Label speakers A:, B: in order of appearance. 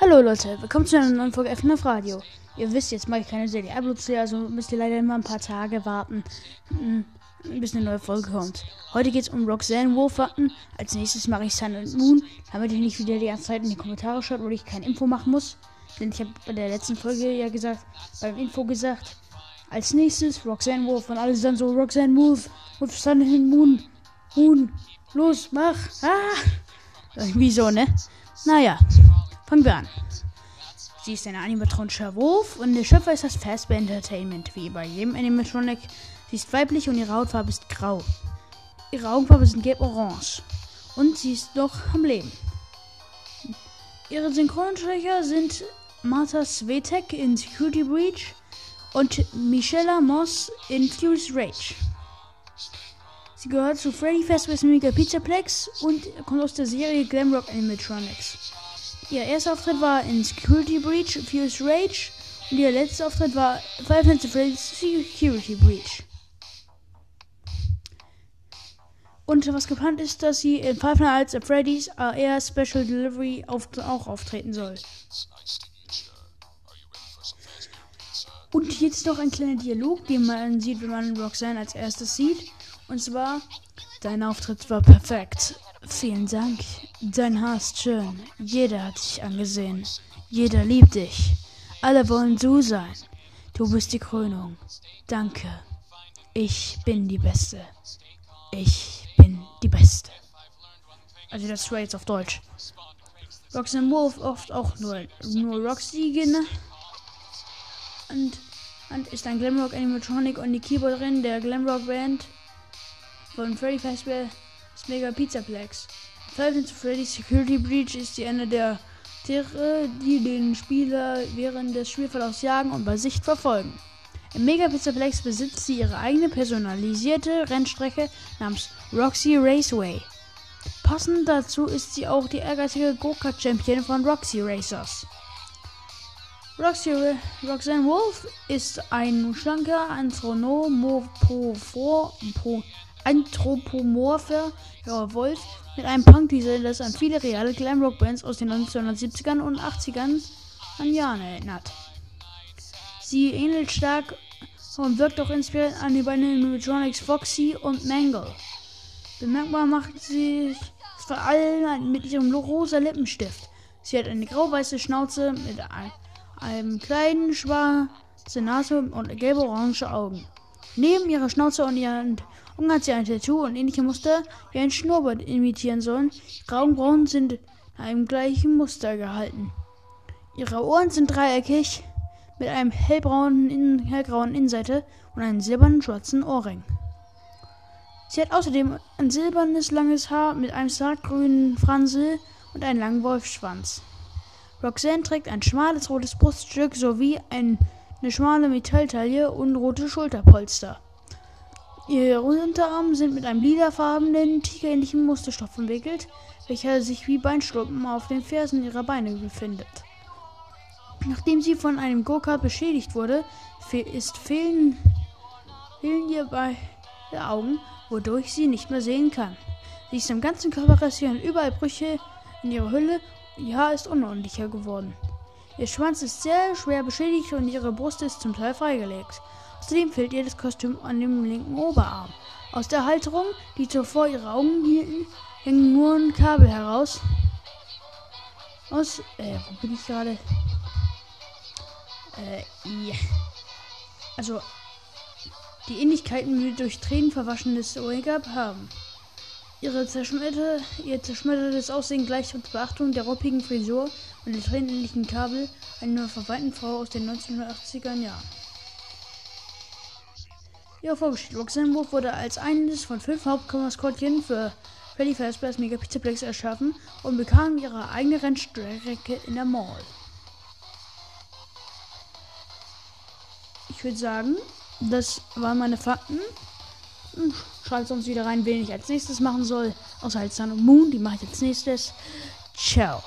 A: Hallo Leute, willkommen zu einer neuen Folge FNF Radio. Ihr wisst, jetzt mache ich keine Serie Uploads also müsst ihr leider immer ein paar Tage warten, hm, bis eine neue Folge kommt. Heute geht es um Roxanne Wolfwatten. Als nächstes mache ich Sun and Moon, damit ihr nicht wieder die ganze Zeit in die Kommentare schaut, wo ich kein Info machen muss. Denn ich habe bei der letzten Folge ja gesagt, beim Info gesagt, als nächstes Roxanne Wolf und alle sind dann so Roxanne Wolf, Wolf Sun and Moon, Moon, los, mach, ah! Irgendwie so, ne? Naja. Fangen wir an. Sie ist ein animatronischer Wurf und der Schöpfer ist das Fazbear Entertainment, wie bei jedem Animatronic. Sie ist weiblich und ihre Hautfarbe ist grau. Ihre Augenfarbe sind gelb-orange. Und sie ist noch am Leben. Ihre Synchronsprecher sind Martha Svetek in Security Breach und Michelle Moss in Furious Rage. Sie gehört zu Freddy Fazbear's Mega Pizzaplex und kommt aus der Serie Glamrock Animatronics. Ihr erster Auftritt war in Security Breach, Fuse Rage und ihr letzter Auftritt war Five Nights at Freddy's Security Breach. Und was geplant ist, dass sie in Five Nights at Freddy's AR Special Delivery auch auftreten soll. Und jetzt noch ein kleiner Dialog, den man sieht, wenn man Roxanne als erstes sieht. Und zwar, dein Auftritt war perfekt. Vielen Dank. Dein Haar ist schön. Jeder hat dich angesehen. Jeder liebt dich. Alle wollen du sein. Du bist die Krönung. Danke. Ich bin die Beste. Ich bin die Beste. Also das war jetzt auf Deutsch. Roxanne Wolf oft auch nur, nur Roxy genannt. Und, und ist ein Glamrock Animatronic und die Keyboarderin der Glamrock Band von Freddy Fazbear Mega Pizzaplex. Five Nights at Freddy's Security Breach ist die eine der Tiere, die den Spieler während des Spielverlaufs jagen und bei Sicht verfolgen. Im Mega Pizzaplex besitzt sie ihre eigene personalisierte Rennstrecke namens Roxy Raceway. Passend dazu ist sie auch die ehrgeizige Go-Kart-Champion von Roxy Racers. Roxy Roxanne Wolf ist ein schlanker Anthropomorph anthropomorpher ja, Wolf mit einem Punk-Design, das an viele reale Glamrock-Bands aus den 1970ern und 80ern an Jahren erinnert. Sie ähnelt stark und wirkt auch inspiriert an die beiden Animatronics Foxy und Mangle. Bemerkbar macht sie vor allem mit ihrem rosa Lippenstift. Sie hat eine grau-weiße Schnauze mit einem kleinen schwarzen Nase und gelb-orange Augen. Neben ihrer Schnauze und ihren Augen hat sie ein Tattoo und ähnliche Muster wie ein Schnurrbart imitieren sollen. Ihre Augenbrauen sind in einem gleichen Muster gehalten. Ihre Ohren sind dreieckig mit einem hellbraunen, in, hellgrauen Innenseite und einem silbernen schwarzen Ohrring. Sie hat außerdem ein silbernes langes Haar mit einem sartgrünen Franzel und einen langen Wolfsschwanz. Roxanne trägt ein schmales rotes Bruststück sowie ein, eine schmale Metalltaille und rote Schulterpolster. Ihre Unterarme sind mit einem lilafarbenen, tigerähnlichen Musterstoff umwickelt, welcher sich wie Beinstulpen auf den Fersen ihrer Beine befindet. Nachdem sie von einem Go-Kart beschädigt wurde, ist fehlen, fehlen ihr beide Augen, wodurch sie nicht mehr sehen kann. Sie ist am ganzen Körper rasiert überall Brüche in ihrer Hülle Haar ist unordentlicher geworden. Ihr Schwanz ist sehr schwer beschädigt und ihre Brust ist zum Teil freigelegt. Außerdem fehlt ihr das Kostüm an dem linken Oberarm. Aus der Halterung, die zuvor ihre Augen hielten, hängen nur ein Kabel heraus. Aus, äh, wo bin ich gerade? Äh, ja. Also, die Ähnlichkeiten mit durch Tränen verwaschenes Wake-up haben. Ihre zerschmetterte, ihr zerschmettertes Aussehen gleicht unter Beachtung der ruppigen Frisur und der tränenähnlichen Kabel einer verwandten Frau aus den 1980er Jahren. Ihre vorgestellt, Roxanne Wolf wurde als eines von fünf Hauptmaskottchen für Freddy Fazbear's Mega Pizzaplex erschaffen und bekam ihre eigene Rennstrecke in der Mall. Ich würde sagen, das waren meine Fakten. Hm, schreibt uns wieder rein, wen ich als nächstes machen soll. Außer als Sun und Moon, die mache ich als nächstes. Ciao.